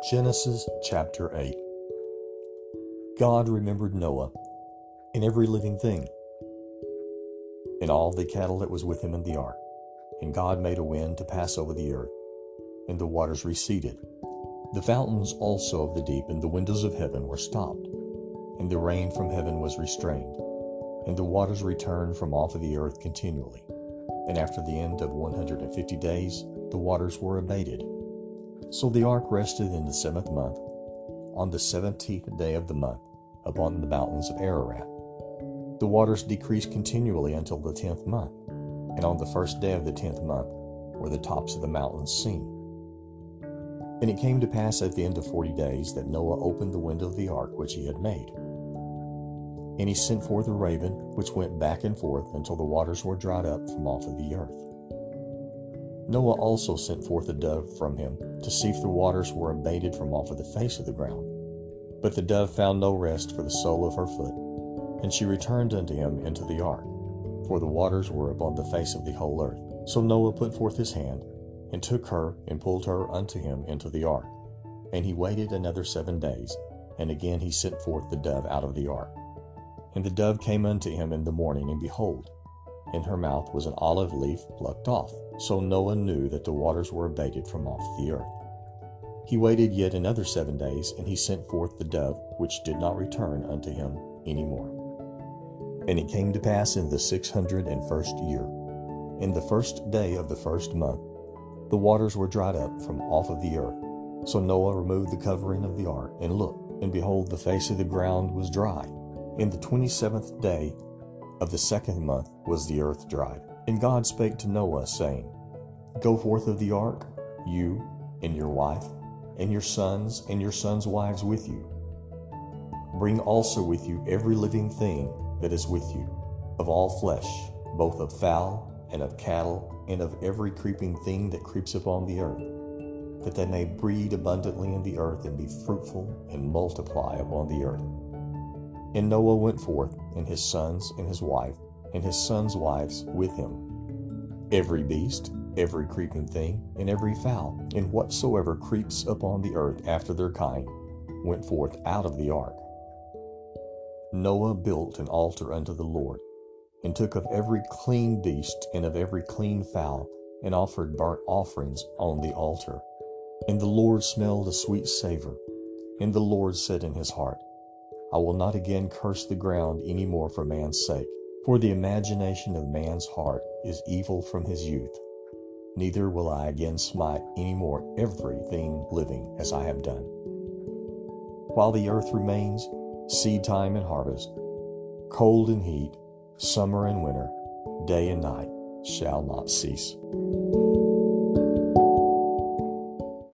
Genesis chapter 8 God remembered Noah and every living thing, and all the cattle that was with him in the ark. And God made a wind to pass over the earth, and the waters receded. The fountains also of the deep and the windows of heaven were stopped, and the rain from heaven was restrained, and the waters returned from off of the earth continually. And after the end of 150 days, the waters were abated. So the ark rested in the seventh month, on the seventeenth day of the month, upon the mountains of Ararat. The waters decreased continually until the tenth month, and on the first day of the tenth month were the tops of the mountains seen. And it came to pass at the end of forty days that Noah opened the window of the ark which he had made. And he sent forth a raven, which went back and forth until the waters were dried up from off of the earth. Noah also sent forth a dove from him to see if the waters were abated from off of the face of the ground. But the dove found no rest for the sole of her foot, and she returned unto him into the ark, for the waters were upon the face of the whole earth. So Noah put forth his hand, and took her, and pulled her unto him into the ark. And he waited another seven days, and again he sent forth the dove out of the ark. And the dove came unto him in the morning, and behold, in her mouth was an olive leaf plucked off. So Noah knew that the waters were abated from off the earth. He waited yet another seven days, and he sent forth the dove, which did not return unto him any more. And it came to pass in the six hundred and first year, in the first day of the first month, the waters were dried up from off of the earth. So Noah removed the covering of the ark, and looked, and behold, the face of the ground was dry. In the twenty seventh day of the second month was the earth dried. And God spake to Noah, saying, Go forth of the ark, you and your wife, and your sons and your sons' wives with you. Bring also with you every living thing that is with you, of all flesh, both of fowl and of cattle, and of every creeping thing that creeps upon the earth, that they may breed abundantly in the earth and be fruitful and multiply upon the earth. And Noah went forth, and his sons and his wife, and his sons' wives with him. Every beast, every creeping thing, and every fowl, and whatsoever creeps upon the earth after their kind, went forth out of the ark. Noah built an altar unto the Lord, and took of every clean beast and of every clean fowl, and offered burnt offerings on the altar. And the Lord smelled a sweet savor. And the Lord said in his heart, I will not again curse the ground any more for man's sake, for the imagination of man's heart is evil from his youth. Neither will I again smite any more everything living as I have done. While the earth remains, seed time and harvest, cold and heat, summer and winter, day and night shall not cease.